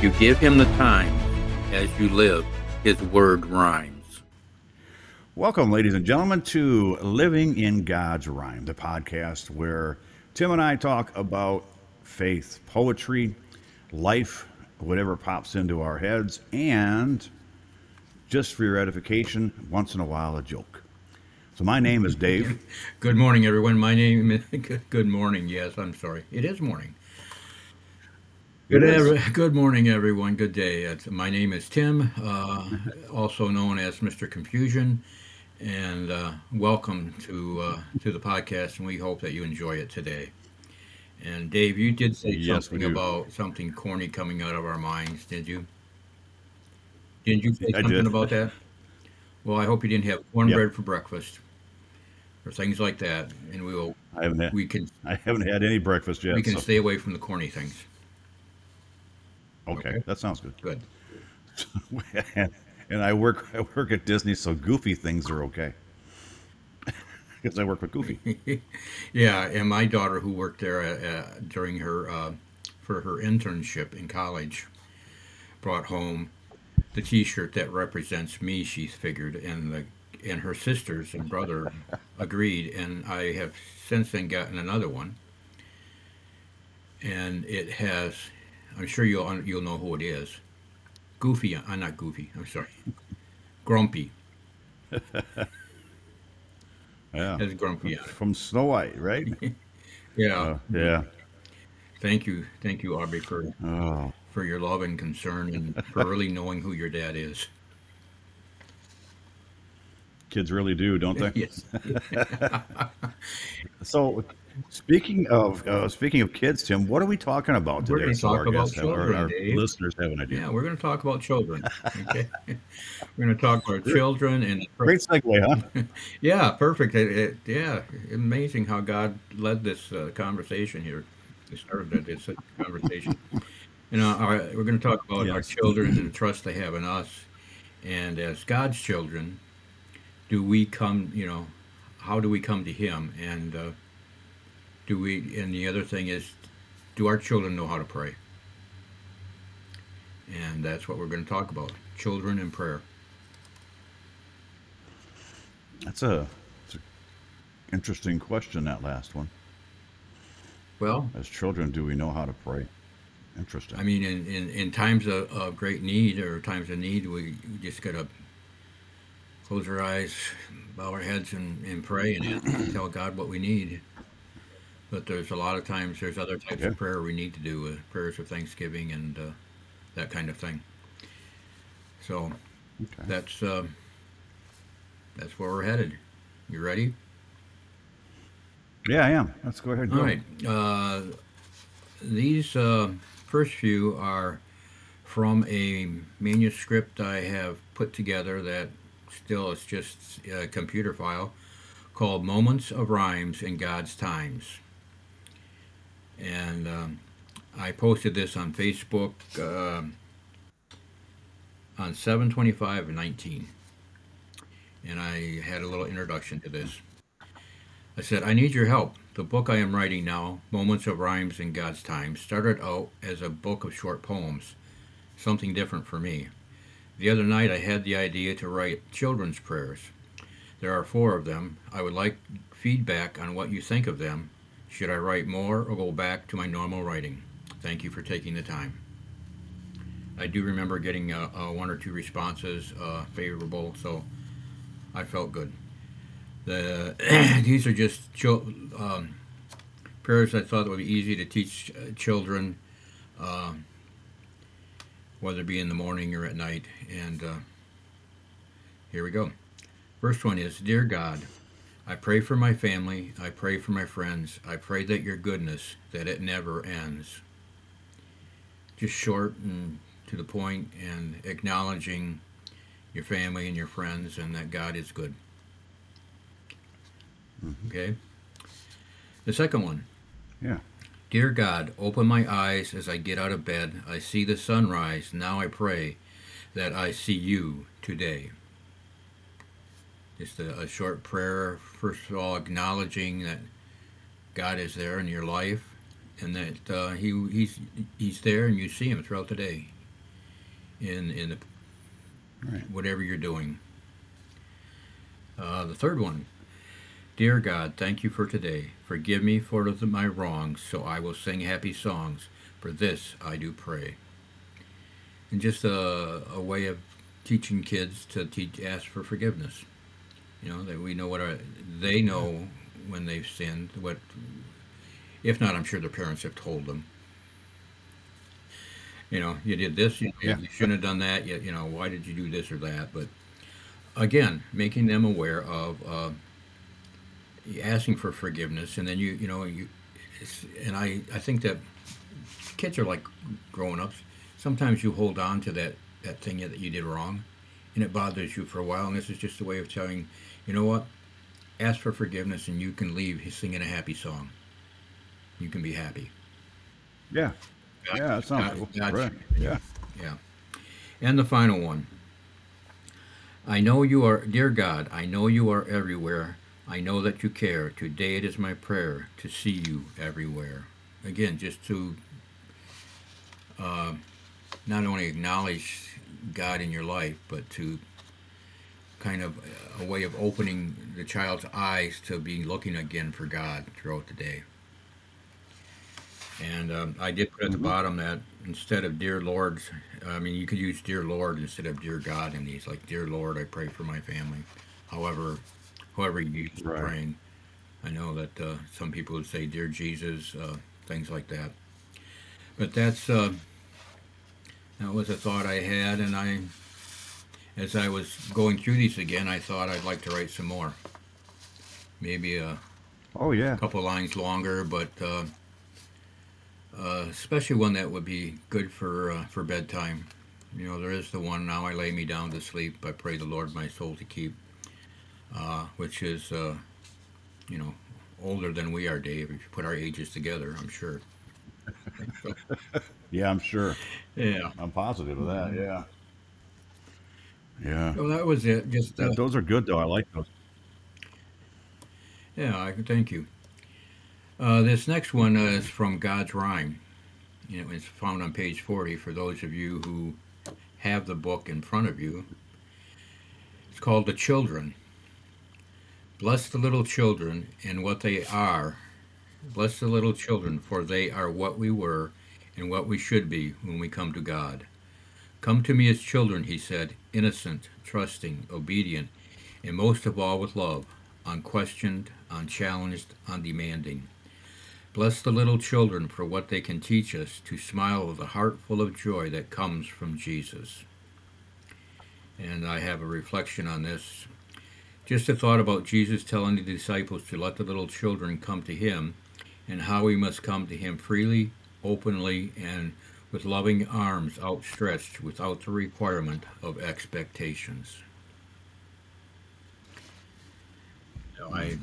You give him the time as you live, his word rhymes. Welcome, ladies and gentlemen, to Living in God's Rhyme, the podcast where Tim and I talk about faith, poetry, life, whatever pops into our heads, and just for your edification, once in a while, a joke. So, my name is Dave. Good morning, everyone. My name is. Good morning. Yes, I'm sorry. It is morning. Good, ev- good morning, everyone. Good day. It's, my name is Tim, uh, also known as Mr. Confusion, and uh, welcome to uh, to the podcast. And we hope that you enjoy it today. And Dave, you did say Yes, something do. about something corny coming out of our minds, did you? Didn't you say I something did. about that? Well, I hope you didn't have cornbread for breakfast or things like that, and we will I haven't had, we can I haven't had any breakfast yet. we can so- stay away from the corny things. Okay, okay. that sounds good. Good. and I work I work at Disney, so goofy things are okay. Because I work with Goofy. Yeah, and my daughter, who worked there uh, uh, during her uh, for her internship in college, brought home the T-shirt that represents me. She figured, and the and her sisters and brother agreed, and I have since then gotten another one, and it has. I'm sure you'll you'll know who it is. Goofy, I'm not Goofy. I'm sorry. Grumpy Yeah. has Grumpy. From Snow White, right? Yeah. Uh, yeah. Thank you, thank you, Aubrey, for Oh, for your love and concern and for really knowing who your dad is. kids really do, don't they? Yes. So, speaking of uh, speaking of kids, Tim, what are we talking about today? We're gonna so talk our about guests have- our- Dave. listeners have an idea. Yeah, we're going to talk about children. Okay. we're going to talk about children and Great segue, huh? yeah, perfect. It, it, yeah, amazing how God led this uh, conversation here. It started a conversation. You know, right, we're going to talk about our children and the trust they have in us, and as God's children, do we come? You know, how do we come to Him? And uh, do we? And the other thing is, do our children know how to pray? And that's what we're going to talk about: children and prayer. That's a, that's a interesting question. That last one. Well, As children, do we know how to pray? Interesting. I mean, in, in, in times of, of great need or times of need, we just got to close our eyes, bow our heads, and, and pray and tell God what we need. But there's a lot of times, there's other types Yeah. of prayer we need to do, uh, prayers of thanksgiving and uh, that kind of thing. So okay. that's uh, that's where we're headed. You ready? yeah, I am. Let's go ahead. All go. right. Uh, these uh, first few are from a manuscript I have put together that still is just a computer file called Moments of Rhymes in God's Times. And um, I posted this on Facebook uh, on 725 19. And I had a little introduction to this. I said, I need your help. The book I am writing now, Moments of Rhymes in God's Time, started out as a book of short poems, something different for me. The other night I had the idea to write children's prayers. There are four of them. I would like feedback on what you think of them. Should I write more or go back to my normal writing? Thank you for taking the time. I do remember getting uh, uh, one or two responses uh, favorable, so I felt good. The these are just chil- um, prayers I thought would be easy to teach uh, children, um, whether it be in the morning or at night. And uh, here we go. First one is Dear God, I pray for my family. I pray for my friends. I pray that your goodness, that it never ends. Just short and to the point, and acknowledging your family and your friends, and that God is good. Mm-hmm. Okay. The second one. Yeah. Dear God, open my eyes as I get out of bed. I see the sunrise. Now I pray that I see you today. Just a, a short prayer, first of all, acknowledging that God is there in your life and that uh, he, he's, he's there and you see him throughout the day. in in the, Right. whatever you're doing. Uh, the third one, dear God, thank you for today. Forgive me for the- my wrongs, so I will sing happy songs. For this I do pray. And just a, a way of teaching kids to teach, ask for forgiveness. You know that we know what our, they know when they've sinned. What, if not, I'm sure their parents have told them. You know, you did this, you, Yeah. you shouldn't have done that. You, you know, why did you do this or that? But again, making them aware of uh, asking for forgiveness, and then you, you know, you, and I, I think that kids are like grown ups. Sometimes you hold on to that that thing that you did wrong, and it bothers you for a while. And this is just a way of telling, you know what, ask for forgiveness, and you can leave singing a happy song. You can be happy. Yeah. Yeah, that sounds God- cool. God- Right. Yeah. Yeah. And the final one. I know you are, dear God, I know you are everywhere. I know that you care. Today it is my prayer to see you everywhere. Again, just to uh, not only acknowledge God in your life, but to kind of a way of opening the child's eyes to be looking again for God throughout the day. And um, I did put at the Mhm. bottom that instead of dear Lord, I mean, you could use dear Lord instead of dear God in these. Like, dear Lord, I pray for my family. However, however you use Right. praying. I know that uh, some people would say dear Jesus, uh, things like that. But that's uh, that was a thought I had, and I, as I was going through these again, I thought I'd like to write some more. Maybe a Oh yeah. A couple lines longer, but uh, uh, especially one that would be good for uh, for bedtime. You know, there is the one now I lay me down to sleep. I pray the Lord my soul to keep, uh, which is uh, you know older than we are, Dave. If you put our ages together, I'm sure. Yeah, I'm sure. Yeah. I'm positive of that. Yeah. Yeah. Well, that was it. Just uh, those are good though. I like those. yeah. I thank you. Uh, this next one uh, is from God's Rhyme. You know, it's found on page 40 for those of you who have the book in front of you. It's called The Children. Bless the little children and what they are. Bless the little children, for they are what we were and what we should be when we come to God. Come to me as children, he said, innocent, trusting, obedient, and most of all with love, unquestioned, unchallenged, undemanding. Bless the little children for what they can teach us to smile with a heart full of joy that comes from Jesus. And I have a reflection on this. Just a thought about Jesus telling the disciples to let the little children come to him and how we must come to him freely, openly, and with loving arms outstretched without the requirement of expectations. So I,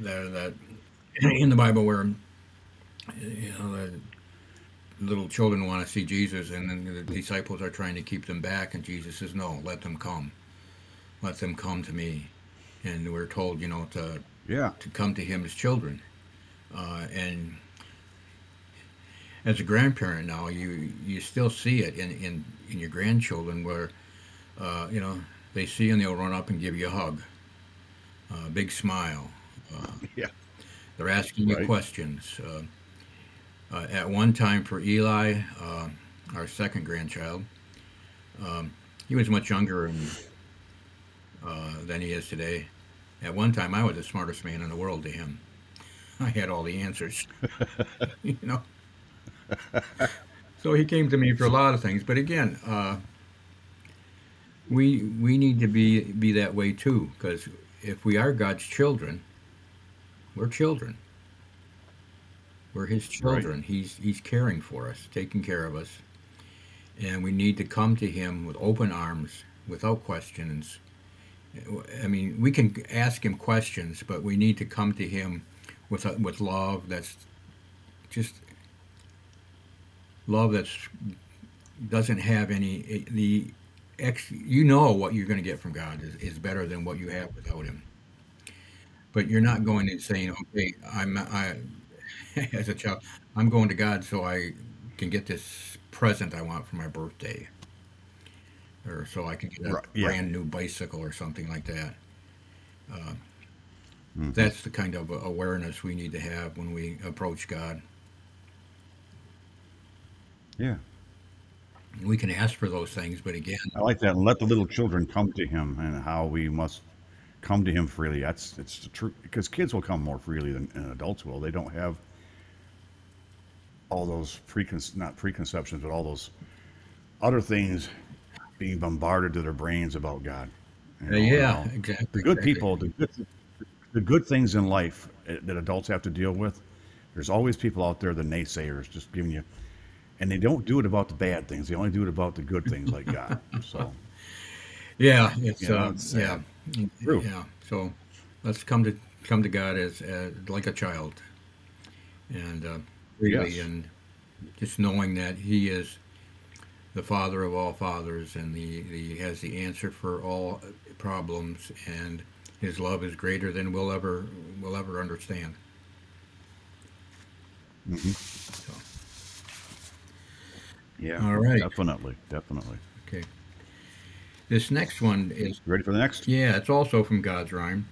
there, that in the Bible where you know the little children want to see Jesus, and then the disciples are trying to keep them back, and Jesus says, "No, let them come, let them come to me." And we're told, you know, to Yeah. to come to Him as children, uh, and as a grandparent now, you you still see it in in, in your grandchildren where, uh, you know, they see you and they'll run up and give you a hug, a big smile. Uh, Yeah. they're asking you questions. Uh, uh, at one time for Eli, uh, our second grandchild, um, he was much younger and, uh, than he is today. At one time, I was the smartest man in the world to him. I had all the answers, you know. so he came to me for a lot of things. But again, uh, we we need to be be that way too, because if we are God's children, we're children. We're His children. He's He's caring for us, taking care of us, and we need to come to Him with open arms, without questions. I mean, we can ask Him questions, but we need to come to Him with a, with love. That's just love that's doesn't have any the ex. You know what you're going to get from God is, is better than what you have without Him. But you're not going and saying, "Okay, I'm I." as a child, I'm going to God so I can get this present I want for my birthday. or so I can get a Right, yeah. brand new bicycle or something like that. Uh, Mhm. that's the kind of awareness we need to have when we approach God. Yeah. We can ask for those things, but again, I like that. Let the little children come to him and how we must come to him freely. That's it's the truth because kids will come more freely than, than adults will. They don't have all those precon not preconceptions, but all those other things being bombarded to their brains about God. You uh, know, yeah, how exactly. the good exactly. people, the good, the good things in life eh, that adults have to deal with. There's always people out there, the naysayers, just giving you, and they don't do it about the bad things. They only do it about the good things, like God. So. Yeah, it's You know, uh, it's yeah, sad. True. yeah. So let's come to come to God as, as like a child, and uh, really, Yes. and just knowing that He is the Father of all fathers, and the, the He has the answer for all problems, and His love is greater than we'll ever we'll ever understand. Mm-hmm. So, Yeah. All right. Definitely. Definitely. okay, this next one is You ready for the next? Yeah, it's also from God's Rhyme.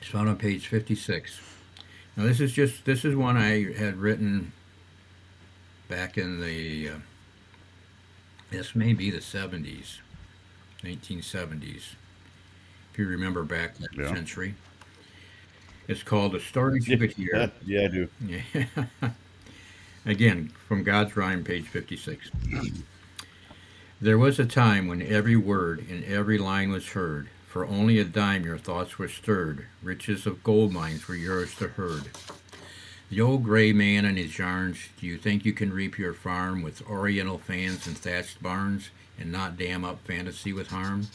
It's found on page 56. Now, this is just, this is one I had written back in the, uh, this may be the 70s, 1970s, if you remember back that Yeah. century. It's called The Could Hear. yeah, I do. Yeah. Again, from God's Rhyme, page 56. There was a time when every word and every line was heard. For only a dime your thoughts were stirred. Riches of gold mines were yours to herd. The old gray man and his yarns, do you think you can reap your farm with oriental fans and thatched barns and not dam up fantasy with harm?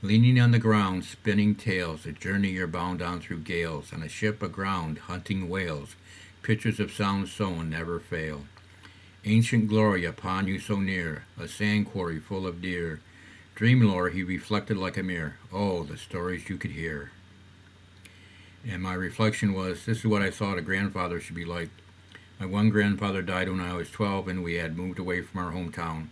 Leaning on the ground, spinning tales, a journey you're bound on through gales, on a ship aground, hunting whales, pictures of sound sown never fail. Ancient glory upon you so near, a sand quarry full of deer. Dream lore he reflected like a mirror. Oh, the stories you could hear. And my reflection was this is what I thought a grandfather should be like. My one grandfather died when I was 12 and we had moved away from our hometown.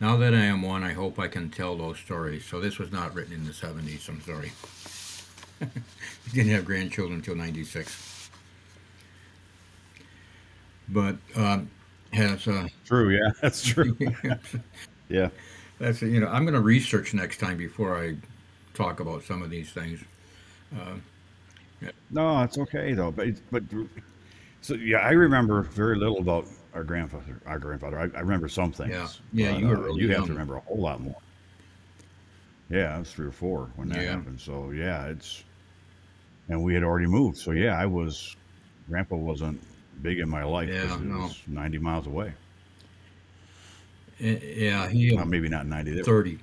Now that I am one, I hope I can tell those stories. So this was not written in the 70s, I'm sorry. Didn't have grandchildren until 96. But um, has uh, True. Yeah, that's true. Yeah. That's you know I'm going to research next time before I talk about some of these things. Uh, No, it's okay though. But but so yeah, I remember very little about our grandfather. Our grandfather. I, I remember some things. Yeah. Yeah, but, you uh, really you have to remember a whole lot more. Yeah, I was three or four when that Yeah. happened. So yeah, it's and we had already moved. So yeah, I was. Grandpa wasn't big in my life Yeah, it no. was ninety miles away. eh, yeah, he Well, maybe not ninety. 30.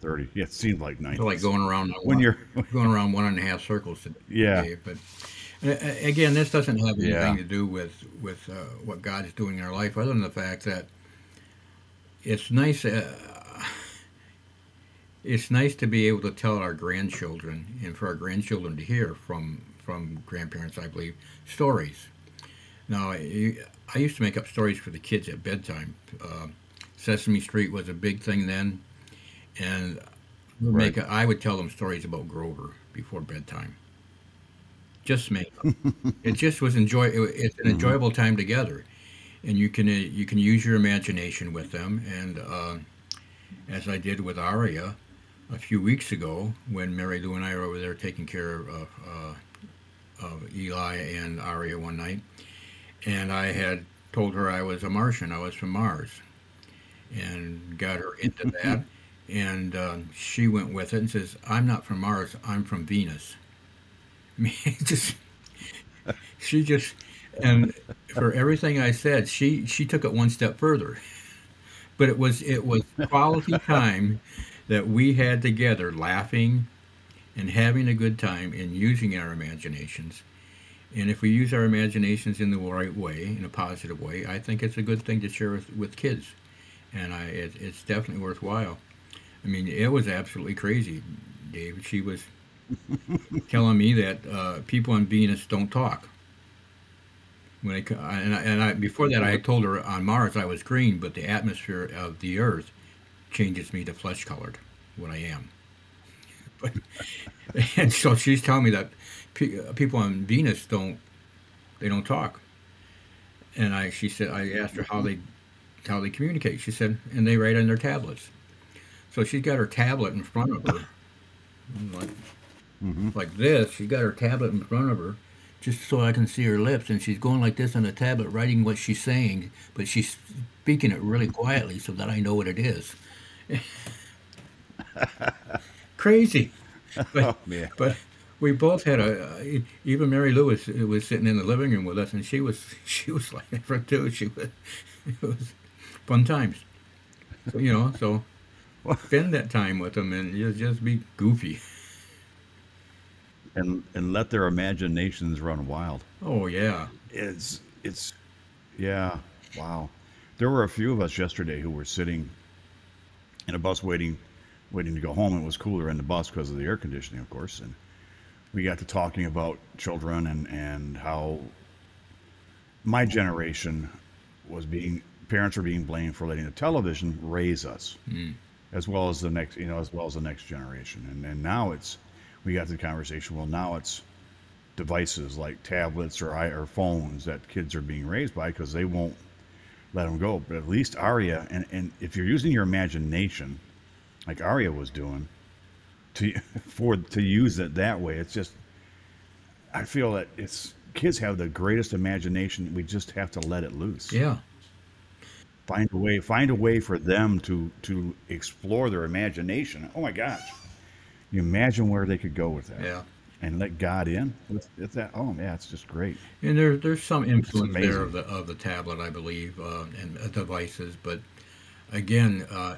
Thirty. Yeah, it seemed like ninety. So like going around when you're going around one and a half circles today. yeah But again, this doesn't have anything Yeah. to do with with uh, what God is doing in our life, other than the fact that it's nice. Uh, it's nice to be able to tell our grandchildren and for our grandchildren to hear from from grandparents, I believe, stories. Now, I, I used to make up stories for the kids at bedtime. Uh, Sesame Street was a big thing then, and we'd make a, I would tell them stories about Grover before bedtime. Just make up. it just was enjoy. It, it's an Mhm. enjoyable time together, and you can uh, you can use your imagination with them. And uh, as I did with Aria a few weeks ago, when Mary Lou and I were over there taking care of uh, of Eli and Aria one night, and I had told her I was a Martian. I was from Mars, and got her into that. And uh, she went with it and says, "I'm not from Mars. I'm from Venus." I mean, just she just and for everything I said, she she took it one step further. But it was it was quality time that we had together, laughing and having a good time and using our imaginations. And if we use our imaginations in the right way, in a positive way, I think it's a good thing to share with, with kids. And I, it, it's definitely worthwhile. I mean, it was absolutely crazy, Dave. She was telling me that uh, people on Venus don't talk. When I, and I, and I, before that, I told her on Mars I was green, but the atmosphere of the Earth changes me to flesh colored, what I am. But, and so she's telling me that pe- people on Venus don't they don't talk. And I she said I asked her how they how they communicate. She said and they write on their tablets. So she's got her tablet in front of her, like hmm like this. She's got her tablet in front of her, just so I can see her lips, and she's going like this on the tablet, writing what she's saying, but she's speaking it really quietly so that I know what it is. Crazy, but Oh yeah. but we both had a even Mary Lewis was sitting in the living room with us, and she was she was like that too. She was it was fun times, so, you know. So spend that time with them and just just be goofy. And and let their imaginations run wild. Oh yeah, It's it's yeah. Wow. There were a few of us yesterday who were sitting in a bus waiting waiting to go home. It was cooler in the bus because of the air conditioning, of course, and we got to talking about children and and how my generation was being parents were being blamed for letting the television raise us mm, as well as the next you know as well as the next generation and and now it's we got the conversation. Well now it's devices like tablets or i or phones that kids are being raised by because they won't let them go. But at least aria and and if you're using your imagination like aria was doing to for to use it that way it's just i feel that it's kids have the greatest imagination. We just have to let it loose. Yeah, find a way find a way for them to to explore their imagination. Oh my gosh you imagine where they could go with that yeah. and let god in with, with that oh yeah it's just great And there, there's some influence there of the of the tablet, I believe, uh, and uh, devices. But again, uh,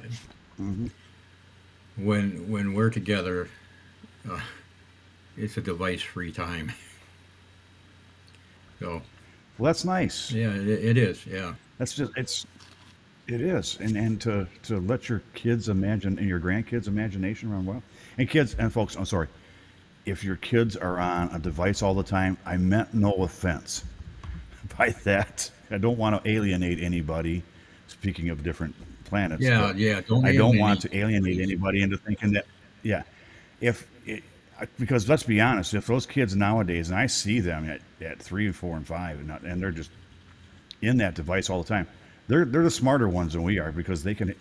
hmm when when we're together, uh, it's a device-free time. So well that's nice yeah, it, it is. Yeah, that's just it's it is. And and to to let your kids imagine and your grandkids imagination run wild. And kids and folks i'm sorry. If your kids are on a device all the time i meant no offense by that. I don't want to alienate anybody. Speaking of different planets yeah, yeah. Don't I don't want to alienate anybody. into thinking that, yeah, if it, because let's be honest, if those kids nowadays, and I see them at, at three and four and five, and, not- and they're just in that device all the time, they're they're the smarter ones than we are because they can.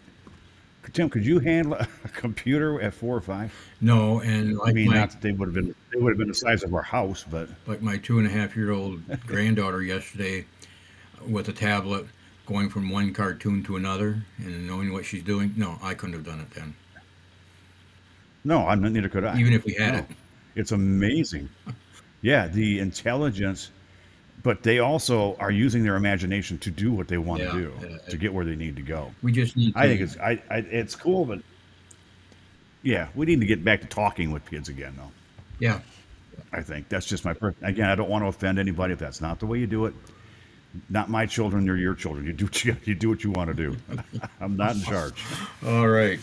Tim, could you handle a computer at four or five? No, and I mean, my not that they would have been they would have been the size of our house, but like my two and a half year old granddaughter yesterday with a tablet going from one cartoon to another and knowing what she's doing. No, I couldn't have done it then, no, I'm neither could I. even if we had it. It's amazing. Yeah, the intelligence, but they also are using their imagination to do what they want to do yeah, to get where they need to go. we just need I think it's I, I it's cool, but yeah, we need to get back to talking with kids again, though. Yeah, I think that's just my per- again. I don't want to offend anybody if that's not the way you do it. Not my children; they're your children. You do what you, you do what you want to do. I'm not in charge. All right.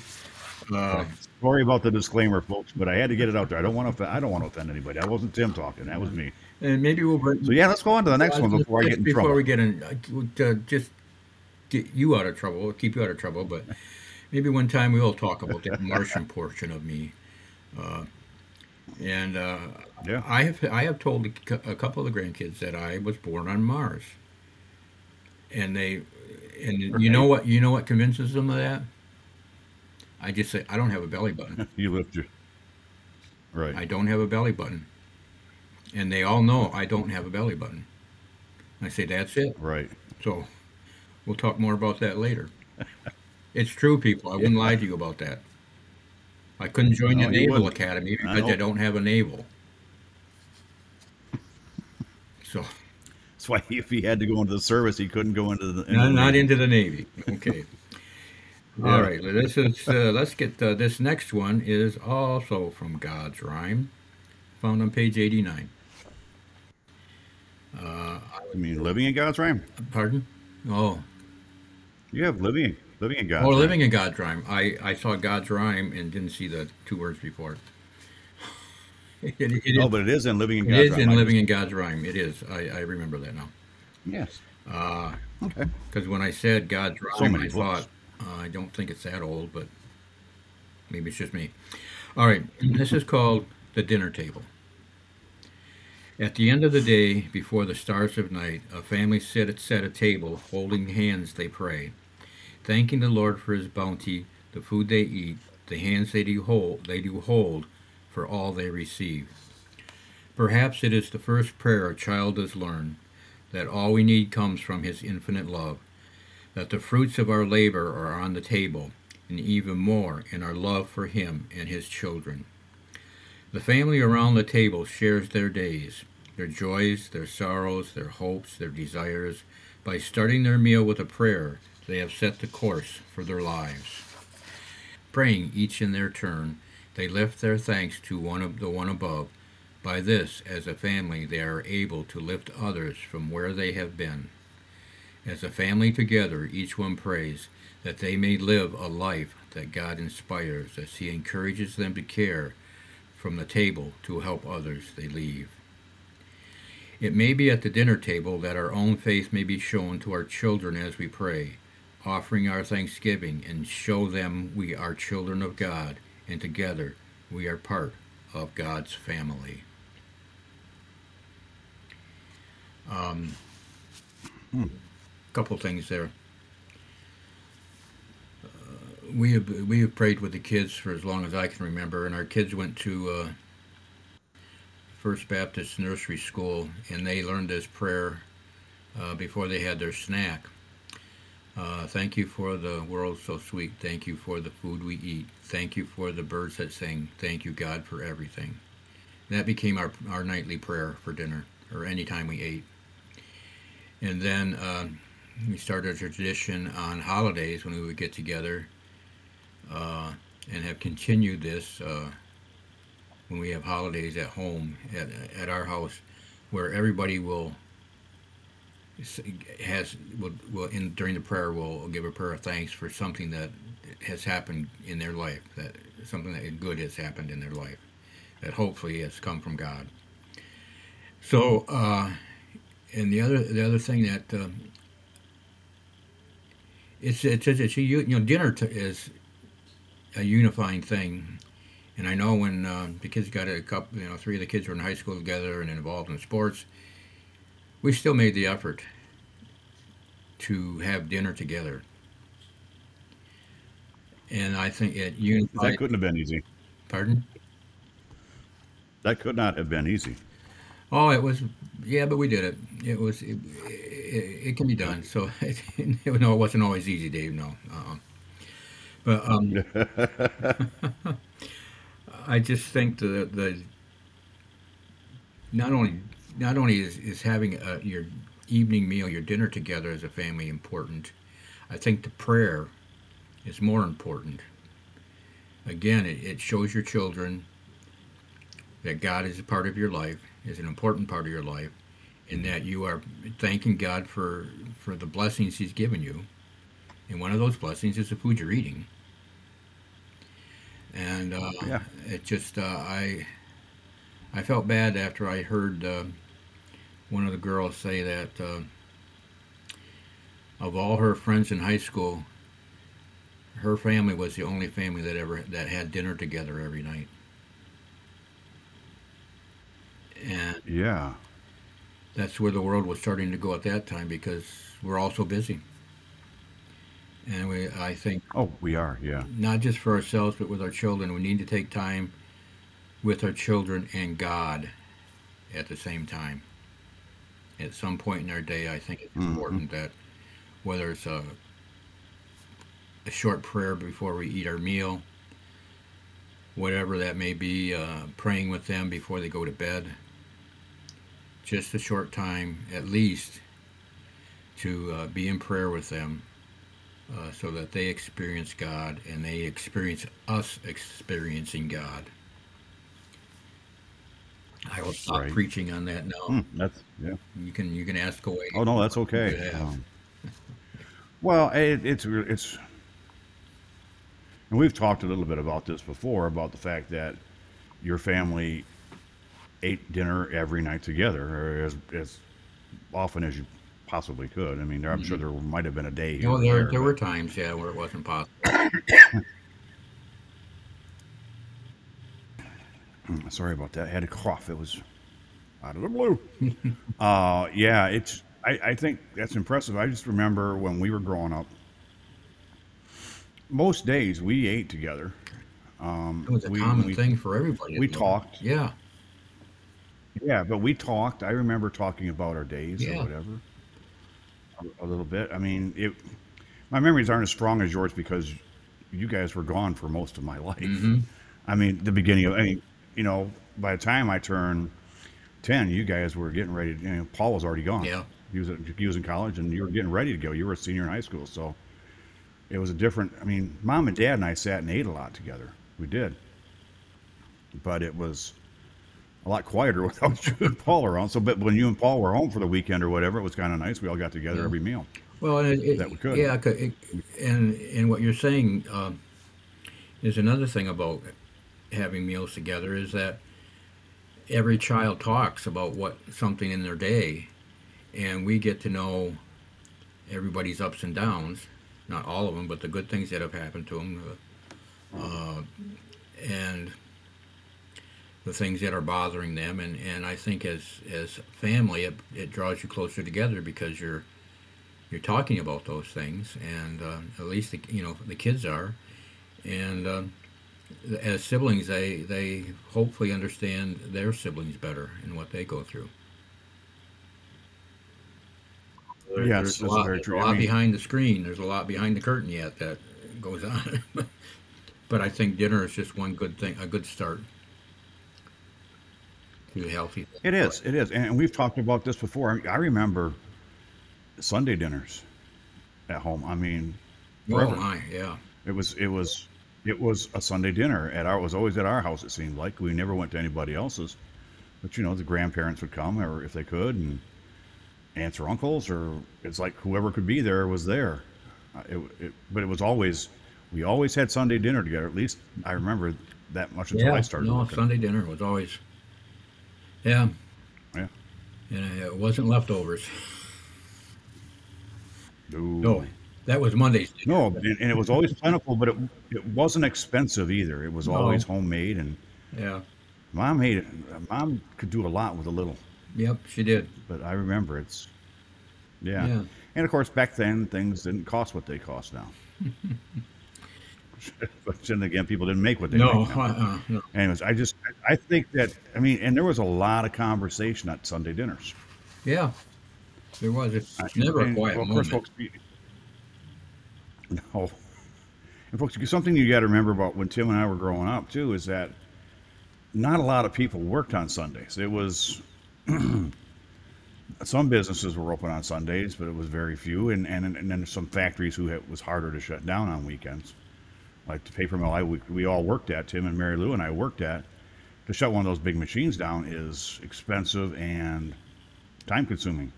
Uh, Sorry about the disclaimer, folks, but I had to get it out there. I don't want to. I don't want to offend anybody. That wasn't Tim talking. That was me. And maybe we'll bring. So yeah, let's go on to the next one before I get in before trouble. we get in, uh, just get you out of trouble, keep you out of trouble. But maybe one time we will talk about the Martian portion of me. Uh, and uh, Yeah. I have I have told a couple of the grandkids that I was born on Mars, and they, and you know what you know what convinces them of that. I just say I don't have a belly button. You lift your right. I don't have a belly button, and they all know I don't have a belly button. I say that's it. Right. So we'll talk more about that later. It's true, people. I wouldn't lie to you about that. I couldn't join No, the Naval wouldn't. Academy I because I, know. don't have a navel. So That's why if he had to go into the service, he couldn't go into the. Into not, the not into the Navy. Okay. Yeah. All right. This is. Uh, let's get uh, this next one is also from God's Rhyme, found on page eighty-nine. Uh, I mean, living in God's rhyme. pardon? Oh, You have living, living in God's oh, rhyme. living in God's Rhyme. I, I saw God's Rhyme and didn't see the two words before it. It, it No, is, but it is in living in it God's is rhyme. in I Living just- in God's Rhyme. It is. I, I remember that now. Yes. Because Okay. Because when I said God's So Rhyme, many I books. thought, uh, I don't think it's that old, but Maybe it's just me. All right, this is called the dinner table. At the end of the day, before the stars of night, a family sit at set a table, holding hands they pray, thanking the Lord for his bounty, the food they eat, the hands they do hold, they do hold for all they receive. Perhaps it is the first prayer a child does learn, that all we need comes from his infinite love, that the fruits of our labor are on the table, and even more in our love for him and his children. The family around the table shares their days, their joys, their sorrows, their hopes, their desires. By starting their meal with a prayer, they have set the course for their lives. Praying each in their turn, they lift their thanks to one of the one above. By this, as a family, they are able to lift others from where they have been. As a family together, each one prays that they may live a life that God inspires as He encourages them to care from the table to help others they leave. It may be at the dinner table that our own faith may be shown to our children as we pray, offering our thanksgiving and show them we are children of God and together we are part of God's family. Um, hmm. couple things there we have we have prayed with the kids for as long as I can remember, and our kids went to uh, First Baptist Nursery School, and they learned this prayer uh, before they had their snack. Uh, thank you for the world so sweet. Thank you for the food we eat. Thank you for the birds that sing. Thank you, God, for everything. that became our, our nightly prayer for dinner or any time we ate. And then uh, we started a tradition on holidays when we would get together uh, and have continued this uh, when we have holidays at home at, at our house where everybody will has will, will in during the prayer will give a prayer of thanks for something that has happened in their life that something that good has happened in their life that hopefully has come from God. So uh, and the other the other thing that uh, it's it's, it's you know dinner t- is a unifying thing. And I know when uh, the kids got a couple, you know, three of the kids were in high school together and involved in sports, we still made the effort to have dinner together. And I think it unified. That couldn't have been easy. Pardon? That could not have been easy. Oh, it was. Yeah, but we did it. It was. It, it, it can be done. So, it, no, it wasn't always easy, Dave. No. Uh-uh. But um, I just think the the not only not only is, is having a, your evening meal, your dinner together as a family important. I think the prayer is more important. Again, it, it shows your children that God is a part of your life, is an important part of your life, and that you are thanking God for for the blessings He's given you. And one of those blessings is the food you're eating and uh, yeah. it just uh, I I felt bad after I heard uh, one of the girls say that uh, of all her friends in high school, her family was the only family that ever that had dinner together every night. And yeah, that's where the world was starting to go at that time because we're all so busy and we I think oh we are yeah. not just for ourselves but with our children. We need to take time with our children and God at the same time. At some point in our day I think it's mm-hmm. important that whether it's a a short prayer before we eat our meal whatever that may be uh, praying with them before they go to bed just a short time at least to uh, be in prayer with them uh, so that they experience God and they experience us experiencing God. I will stop right. preaching on that now. Mm, that's yeah. You can you can ask away. Oh no, that's okay. Um, well, it, it's it's, and we've talked a little bit about this before about the fact that your family ate dinner every night together, or as as often as you possibly could. I mean, I'm sure mm-hmm. there might have been a day. Well, there, there, there were times, yeah, where it wasn't possible. Sorry about that. I had a cough. It was out of the blue. uh, yeah, it's. I, I think that's impressive. I just remember when we were growing up. Most days we ate together. Um, It was a we common we thing for everybody. we talked. Yeah, Yeah, but we talked. I remember talking about our days or whatever a, little bit. I mean, it. My memories aren't as strong as yours because you guys were gone for most of my life. hmm I mean, the beginning of. I mean, you know, by the time I turned ten, you guys were getting ready. You know, Paul was already gone. Yeah. He was he was in college, and you were getting ready to go. You were a senior in high school, so it was a different. I mean, mom and dad and I sat and ate a lot together. We did, but it was a lot quieter without you and Paul around. So, but when you and Paul were home for the weekend or whatever, it was kind of nice. We all got together Yeah. every meal Well, and it, that we could. yeah, it, and and what you're saying um, is another thing about having meals together is that every child talks about what something in their day, and we get to know everybody's ups and downs. Not all of them, but the good things that have happened to them, uh, and the things that are bothering them. And, and I think as as family, it, it draws you closer together because you're you're talking about those things, and uh, at least the, you know the kids are, and um, as siblings, they they hopefully understand their siblings better and what they go through. There, Yes, there's a lot, there's a true. I lot mean, behind the screen. There's a lot behind the curtain yet that goes on. but I think dinner is just one good thing, a good start to healthy. it is. It is, and we've talked about this before. I, remember Sunday dinners at home. I mean, Oh my, yeah, It was. It was. It was a Sunday dinner at our. It was always at our house. It seemed like we never went to anybody else's. But you know, the grandparents would come, or if they could, and aunts or uncles, or it's like whoever could be there was there. Uh, It, it, but it was always. We always had Sunday dinner together. At least I remember that much until I yeah. started No, working. Sunday dinner was always yeah, Yeah. and uh, it wasn't leftovers. No. No, that was Monday's dinner. No, and, and it was always plentiful, but it it wasn't expensive either. It was always homemade, and yeah, mom made it. Mom could do a lot with a little, yep, she did. but I remember it's yeah. Yeah, And of course, back then things didn't cost what they cost now. but then again, people didn't make what they no, make uh-uh, no, Anyways, I just I think that I mean, and there was a lot of conversation at Sunday dinners. yeah, there was. It's I, never a quiet well, of course, moment. folks. you- No, and folks, something you got to remember about when Tim and I were growing up too is that not a lot of people worked on Sundays. It was some businesses were open on Sundays, but it was very few, and and, and then some factories who it was harder to shut down on weekends, like the paper mill I we, we all worked at. Tim and Mary Lou and I worked at. To shut one of those big machines down is expensive and time consuming,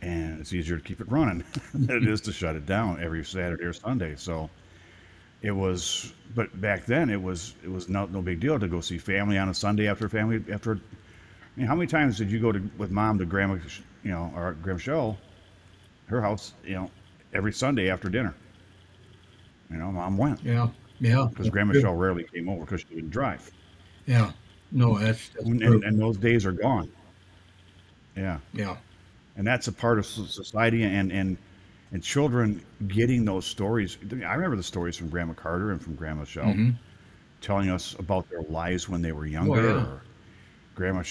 and it's easier to keep it running than it is to shut it down every Saturday or Sunday. So it was, but back then it was it was no no big deal to go see family on a Sunday after family after. I mean, how many times did you go to with mom to Grandma, you know, or Grandma Shell, her house, you know, every Sunday after dinner? You know, mom went Yeah, yeah, because Grandma. Shell rarely came over because she didn't drive, Yeah, no, that's that's and, and, those days are gone. Yeah, Yeah, and that's a part of society and and and children getting those stories. I remember the stories from Grandma Carter and from Grandma Shell hmm telling us about their lives when they were Oh younger, yeah, or Grandma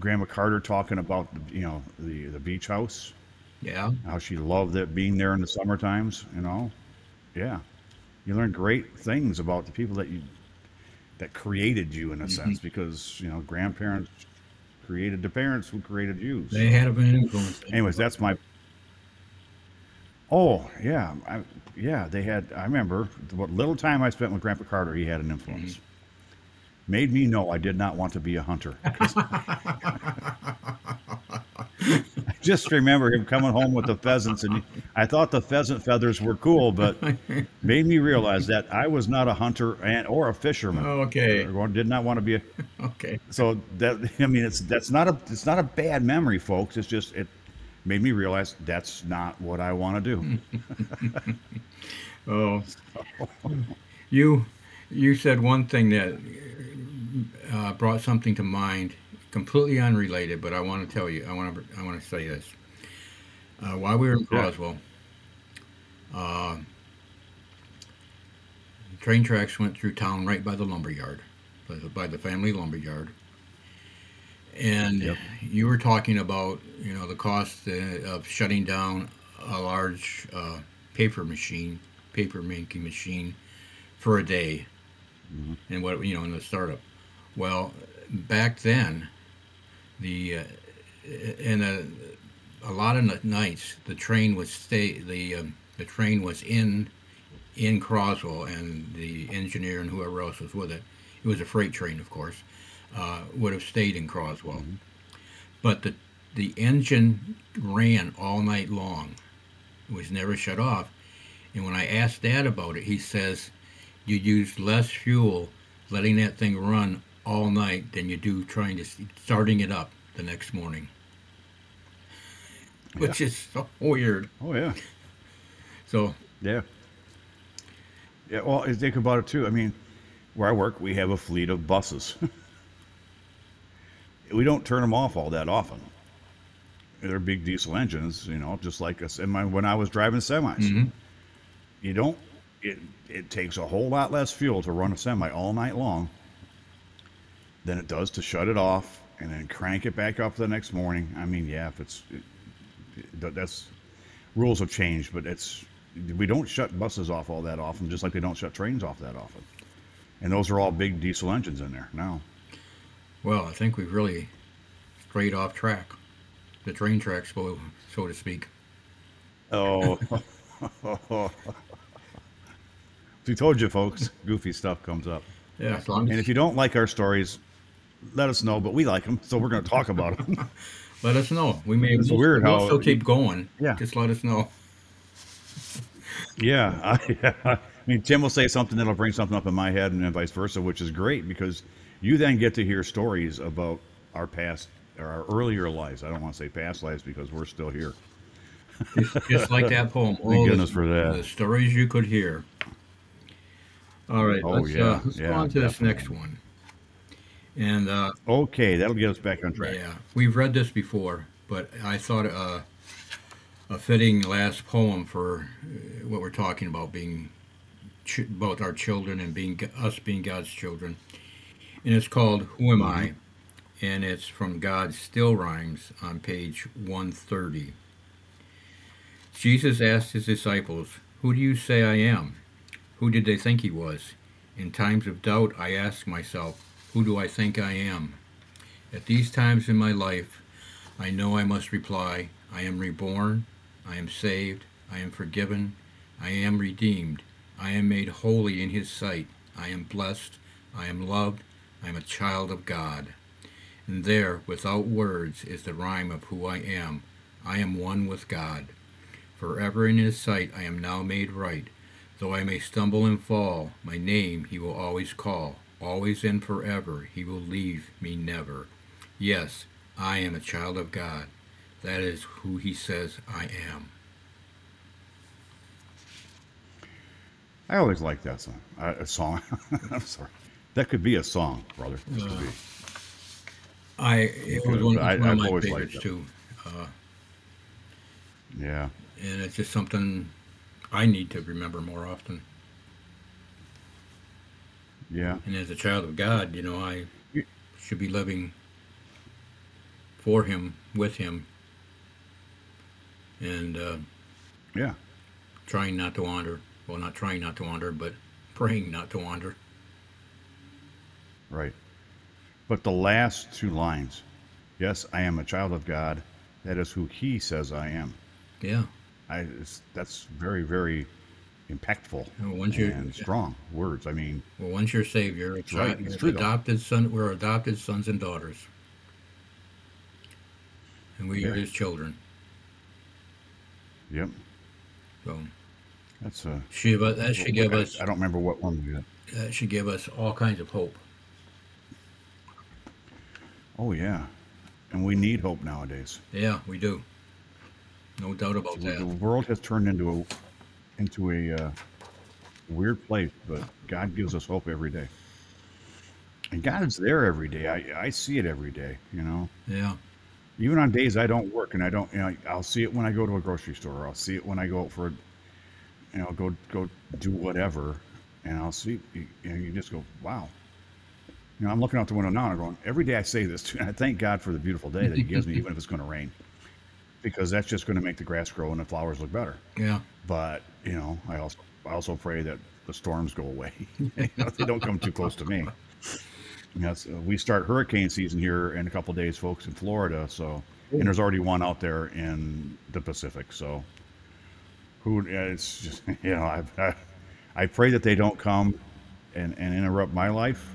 Grandma Carter talking about the, you know the the beach house, yeah, how she loved it being there in the summer times. You know, yeah, you learn great things about the people that you that created you in a hmm sense because you know grandparents created the parents who created you. They So, had been influence. anyways, that's my. Oh yeah, I, yeah. They had. I remember what little time I spent with Grandpa Carter. He had an influence. Made me know I did not want to be a hunter. I just remember him coming home with the pheasants, and I thought the pheasant feathers were cool, but made me realize that I was not a hunter and or a fisherman. Oh, okay, Or did not want to be a. okay. So that I mean, it's that's not a it's not a bad memory, folks. It's just it made me realize that's not what I want to do. Oh, you you said one thing that uh, brought something to mind, completely unrelated, but I want to tell you. I want to. I want to say this. Uh, while we were in Yeah. Croswell, uh, train tracks went through town right by the lumberyard, by the, by the family lumberyard. And Yep. you were talking about, you know, the cost uh, of shutting down a large uh, paper machine, paper making machine, for a day, Mhm. and what you know in the startup. Well, back then, the uh, and a, a lot of the nights the train was stay the um, the train was in in Croswell, and the engineer and whoever else was with it. It was a freight train, of course. Uh, would have stayed in Croswell, but the the engine ran all night long. It was never shut off. And when I asked Dad about it, he says you use less fuel letting that thing run all night than you do trying to starting it up the next morning, which is so weird. Oh yeah. So Yeah. Yeah. Well, think about it too. I mean, where I work, we have a fleet of buses. we don't turn them off all that often. They're big diesel engines, you know, just like us. And my, when I was driving semis, Mhm. you don't. It it takes a whole lot less fuel to run a semi all night long than it does to shut it off and then crank it back up the next morning. I mean, yeah, if it's it, that's rules have changed, but it's we don't shut buses off all that often, just like they don't shut trains off that often. And those are all big diesel engines in there now. well, I think we've really strayed off track, the train tracks, so so to speak. Oh, we told you, folks. Goofy stuff comes up, Yeah, as long and if you don't like our stories, let us know. But we like them, so we're going to talk about them. let us know. We may It's we'll, weird we'll how- still keep going. Yeah. just let us know. yeah, I, I mean, Tim will say something that'll bring something up in my head, and then vice versa, which is great because you then get to hear stories about our past or our earlier lives. I don't want to say past lives because we're still here. Just, just like that poem. Thank Oh, the- goodness for that. The stories you could hear. All right, Oh, let's, yeah, uh, let's yeah, go on to this next one. And uh, Okay, that'll get us back on track. yeah, we've read this before, but I thought uh, a fitting last poem for uh, what we're talking about being ch- about our children and being us being God's children. And it's called "Who Am I?" and it's from God's Still Rhymes on page 130. Jesus asked his disciples, Who do you say I am? Who did they think he was? In times of doubt, I ask myself, Who do I think I am? At these times in my life, I know I must reply, I am reborn, I am saved, I am forgiven, I am redeemed, I am made holy in his sight, I am blessed, I am loved, I am a child of God. And there, without words, is the rhyme of who I am. I am one with God. Forever in his sight I am now made right. Though I may stumble and fall, my name he will always call. Always and forever he will leave me never. Yes, I am a child of God. That is who he says I am. I always like that song. Uh, a song. I'm sorry. That could be a song, brother. Be. I it was one, I- one of my favorites too, uh, Yeah. and it's just something I need to remember more often. Yeah. And as a child of God, you know, I should be living for Him, with Him, and uh, Yeah. trying not to wander. Well, not trying not to wander, but praying not to wander. Right. But the last two lines, yes, I am a child of God. That is who He says I am. Yeah. I. That's very, very impactful Well, once you- and strong words. I mean, Well, once you're saved, you're a right. It's true, though. adopted son. We're adopted sons and daughters, and we are His children. yep. So That's a. should, that should give I, us I don't remember what one we got. that should give us all kinds of hope. Oh yeah, and we need hope nowadays. Yeah, we do. No doubt about The that. The world has turned into a into a uh, weird place, but God gives us hope every day. And God's there every day. I, I see it every day, you know. Yeah. Even on days I don't work and I don't, you know, I'll see it when I go to a grocery store. I'll see it when I go out for, you know, go go do whatever, and I'll see, you know, you just go, wow. You know, I'm looking out the window now and I'm going, every day I say this, too, and I thank God for the beautiful day that He gives me, even if it's going to rain, because that's just going to make the grass grow and the flowers look better. Yeah. But you know, I also I also pray that the storms go away. you know, they don't come too close to me. You uh, know, we start hurricane season here in a couple days, folks, in Florida. So, and there's already one out there in the Pacific. So, who? Uh, it's just you know, I I, I pray that they don't come and, and interrupt my life,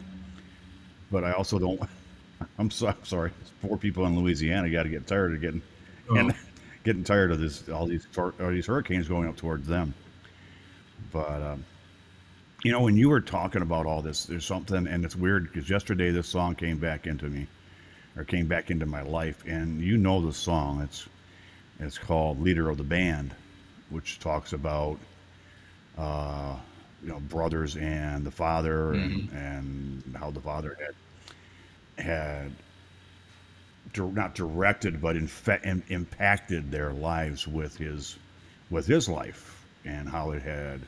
but I also don't. I'm, so, I'm sorry. Poor people in Louisiana got to get tired of getting and Oh. getting tired of this all these all these hurricanes going up towards them. But um, you know, when you were talking about all this, there's something, and it's weird because yesterday this song came back into me, or came back into my life, and you know the song. It's it's called "Leader of the Band," which talks about uh, you know brothers and the father, and, and how the father had had not directed but in im- impacted their lives with his with his life and how it had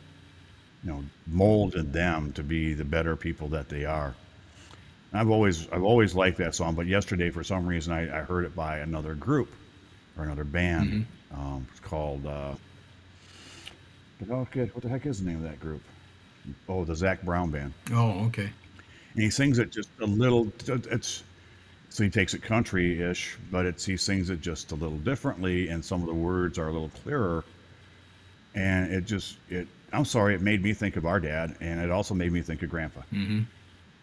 you know molded them to be the better people that they are. I've always i've always liked that song but yesterday for some reason i, I heard it by another group or another band. Um, it's called uh what the heck- what the heck is the name of that group? Oh the Zac Brown Band. Oh, okay. and he sings it just a little it's so he takes it country-ish but it's he sings it just a little differently and some of the words are a little clearer and it just it i'm sorry it made me think of our dad and it also made me think of grandpa Mm-hmm.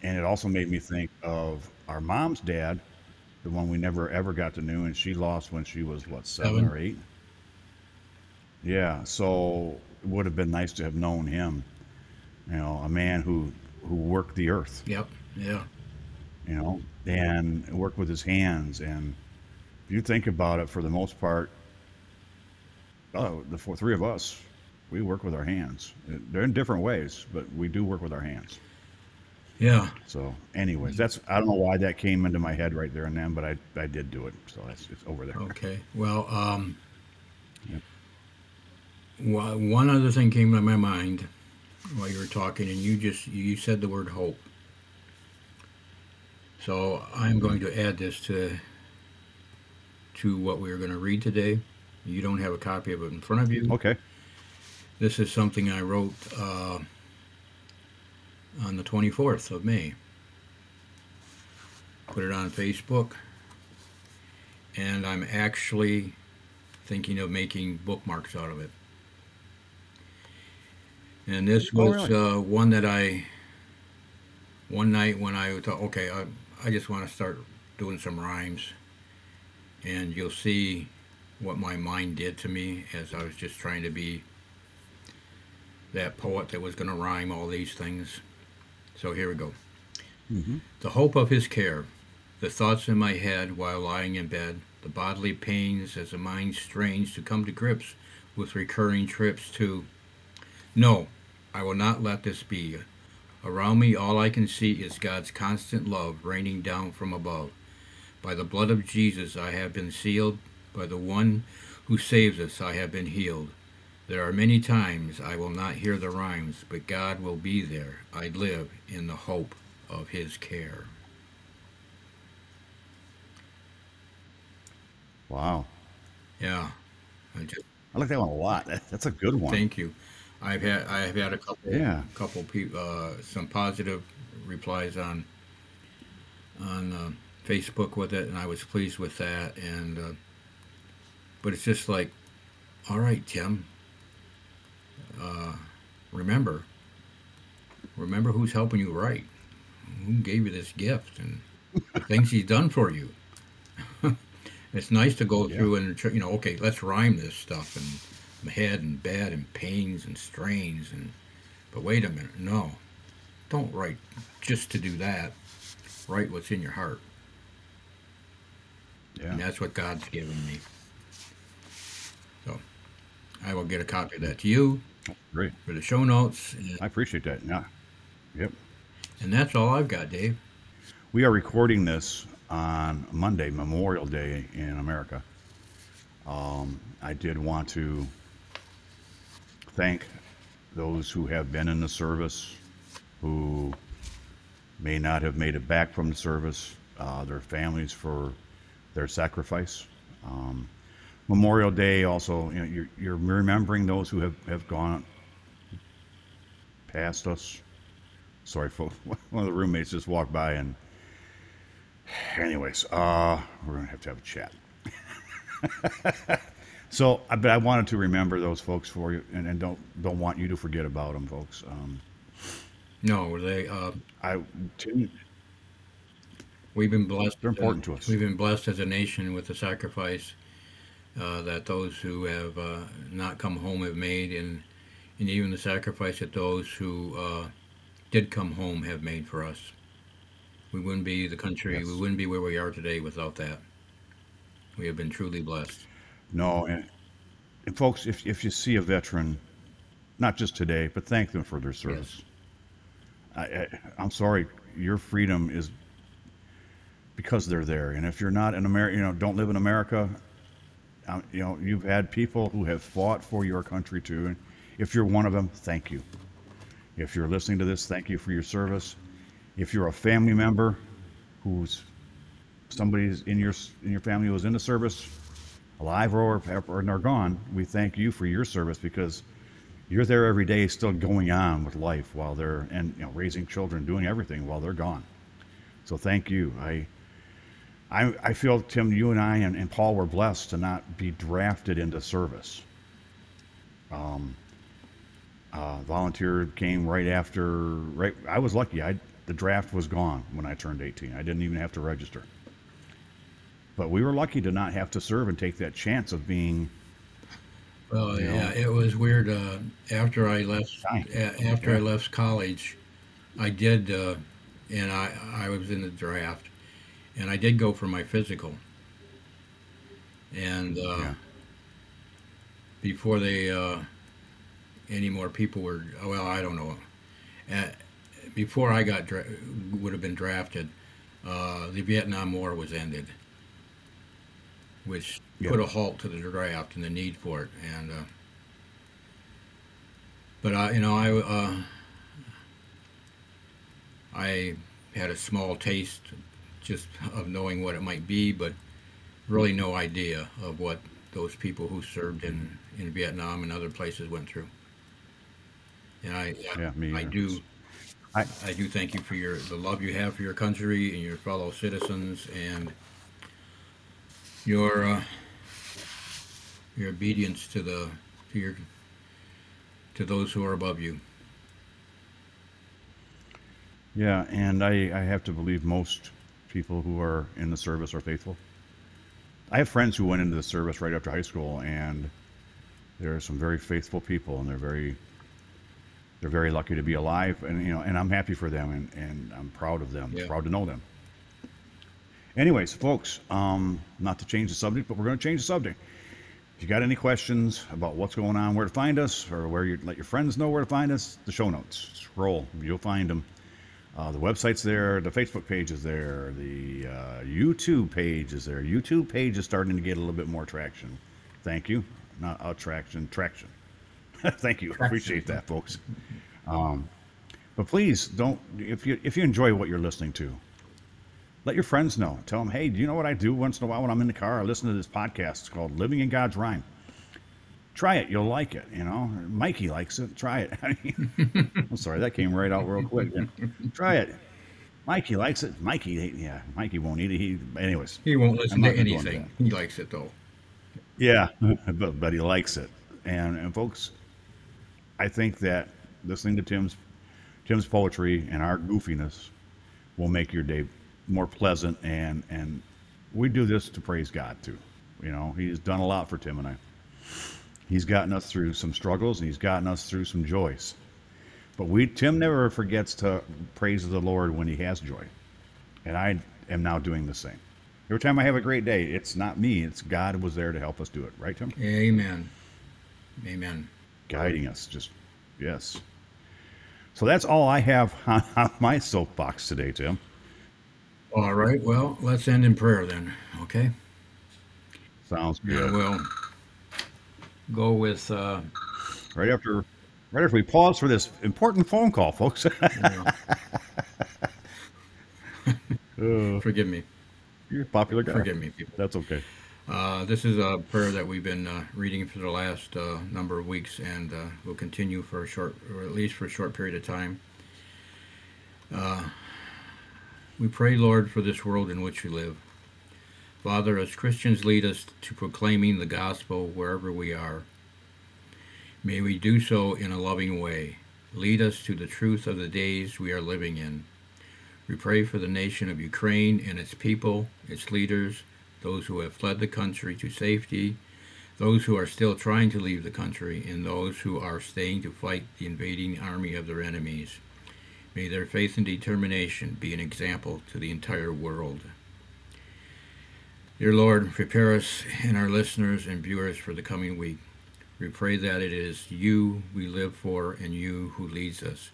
and it also made me think of our mom's dad the one we never ever got to know and she lost when she was what seven, Seven. or eight yeah so it would have been nice to have known him you know a man who who worked the earth Yep. Yeah. You know, and work with his hands. And if you think about it, for the most part, oh, the four, three of us, we work with our hands. They're in different ways, but we do work with our hands. Yeah. So, anyways, that's I don't know why that came into my head right there and then, but I I did do it, so that's it's over there. Okay. Well, um, wha- one other thing came to my mind while you were talking, and you just you said the word hope. So I'm going to add this to to what we are going to read today. You don't have a copy of it in front of you. Okay. This is something I wrote uh, on the 24th of May. Put it on Facebook, and I'm actually thinking of making bookmarks out of it. And this Oh, was really? uh, one that I, one night when I thought, okay, I, I just want to start doing some rhymes, and you'll see what my mind did to me as I was just trying to be that poet that was going to rhyme all these things. So here we go. hmm The hope of his care, the thoughts in my head while lying in bed, the bodily pains as the mind strains to come to grips with recurring trips to. No, I will not let this be. Around me, all I can see is God's constant love raining down from above. By the blood of Jesus, I have been sealed. By the one who saves us, I have been healed. There are many times I will not hear the rhymes, but God will be there. I live in the hope of his care. Wow. Yeah. I just I like that one a lot. That, that's a good one. thank you. I've had I have had a couple Yeah. couple people uh, some positive replies on on uh, Facebook with it, and I was pleased with that. And uh, but it's just like, all right, Tim. Uh, remember, remember who's helping you write, who gave you this gift, and the things he's done for you. it's nice to go Yeah. through and you know, okay, let's rhyme this stuff and head and bed and pains and strains and. But wait a minute, no, don't write just to do that. Write what's in your heart, Yeah. and that's what God's given me. So, I will get a copy of that to you Great. for the show notes, I appreciate that. Yeah. Yep. and that's all I've got, Dave. We are recording this on Monday, Memorial Day in America. Um, I did want to thank those who have been in the service, who may not have made it back from the service, uh, their families for their sacrifice. Um, Memorial Day also, you know, you're, you're remembering those who have, have gone past us. Sorry, folks. One of the roommates just walked by and, anyways, uh, we're gonna have to have a chat. so, I- but I wanted to remember those folks for you, and, and don't don't want you to forget about them, folks. Um, No, they. Uh, I Tim, we've been blessed. They're important to us. We've been blessed as a nation with the sacrifice uh, that those who have uh, not come home have made, and and even the sacrifice that those who uh, did come home have made for us. We wouldn't be the country. Yes. We wouldn't be where we are today without that. We have been truly blessed. No, and, and folks, if if you see a veteran, not just today, but thank them for their service. I, I, I'm sorry, your freedom is because they're there. And if you're not in America, you know, don't live in America, um, you know, you've had people who have fought for your country too. And if you're one of them, thank you. If you're listening to this, thank you for your service. If you're a family member who's somebody's in your in your family who was in the service, alive or or they're gone, we thank you for your service because you're there every day, still going on with life while they're and you know raising children, doing everything while they're gone. So thank you. I I, I feel Tim, you and I and, and Paul were blessed to not be drafted into service. Um, uh, volunteer came right after. Right, I was lucky. I the draft was gone when I turned 18. I didn't even have to register. But we were lucky to not have to serve and take that chance of being. Well, You know? yeah, it was weird. Uh, after I left, a- after I left college, I did, uh, and I I was in the draft, and I did go for my physical. And uh, Yeah. before they, uh, any more people were, well, I don't know. Uh, before I got dra- would have been drafted, uh, the Vietnam War was ended, which Yeah. put a halt to the draft and the need for it. And uh, but I, you know, I uh, I had a small taste just of knowing what it might be, but really no idea of what those people who served in, in Vietnam and other places went through. And I, Yeah, me I do, I- I do thank you for your the love you have for your country and your fellow citizens and your uh, your obedience to the to your to those who are above you. Yeah, and I, I have to believe most people who are in the service are faithful. I have friends who went into the service right after high school, and there are some very faithful people, and they're very they're very lucky to be alive, and you know, and I'm happy for them, and, and I'm proud of them, Yeah. proud to know them. Anyways, folks, um, not to change the subject, but we're going to change the subject. If you got any questions about what's going on, where to find us, or where you let your friends know where to find us, the show notes. Scroll, you'll find them. Uh, the website's there, the Facebook page is there, the uh, YouTube page is there. YouTube page is starting to get a little bit more traction. Thank you. Not attraction, traction. Thank you. Appreciate that, folks. Um, but please don't if you if you enjoy what you're listening to, let your friends know. Tell them, hey, do you know what I do once in a while when I'm in the car? I listen to this podcast. It's called Living in God's Rhyme. Try it. You'll like it. You know, Mikey likes it. Try it. I mean, I'm sorry, that came right out real quick. Yeah. Try it. Mikey likes it. Mikey, yeah, Mikey won't eat it. He, anyways, He won't listen to anything. He likes it though. yeah, but, but he likes it. And, and folks, I think that listening to Tim's Tim's poetry and our goofiness will make your day more pleasant. And and we do this to praise God too. You know, He's done a lot for Tim and I. He's gotten us through some struggles and He's gotten us through some joys. But we Tim never forgets to praise the Lord when he has joy, and I am now doing the same. Every time I have a great day, it's not me; it's God was there to help us do it. Right, Tim? Amen. Amen. guiding us. Just yes. So that's all I have on, on my soapbox today, Tim. All right. Well, let's end in prayer then. Okay. Sounds good. we'll go with. Uh, Right after, right after we pause for this important phone call, folks. Uh, forgive me. you're a popular guy. Forgive me, people. That's okay. Uh, this is a prayer that we've been uh, reading for the last uh, number of weeks, and uh, will continue for a short, or at least for a short period of time. We pray, Lord, for this world in which we live. Father, as Christians lead us to proclaiming the gospel wherever we are, may we do so in a loving way. Lead us to the truth of the days we are living in. We pray for the nation of Ukraine and its people, its leaders, those who have fled the country to safety, those who are still trying to leave the country, and those who are staying to fight the invading army of their enemies. May their faith and determination be an example to the entire world. Dear Lord, prepare us and our listeners and viewers for the coming week. We pray that it is you we live for and you who leads us.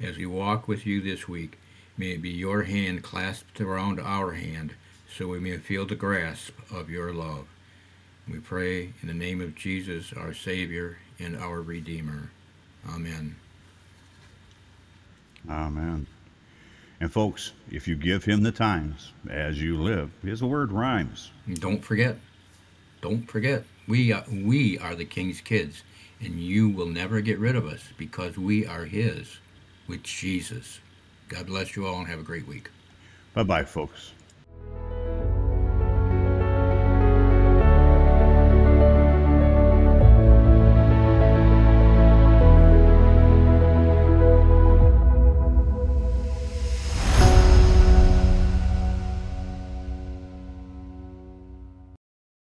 As we walk with you this week, may it be your hand clasped around our hand so we may feel the grasp of your love. We pray in the name of Jesus, our Savior and our Redeemer. Amen. Amen. And folks, if you give him the times as you live, his word rhymes. Don't forget, don't forget, we are, we are the King's kids, and you will never get rid of us because we are His with Jesus. God bless you all and have a great week. Bye bye, folks.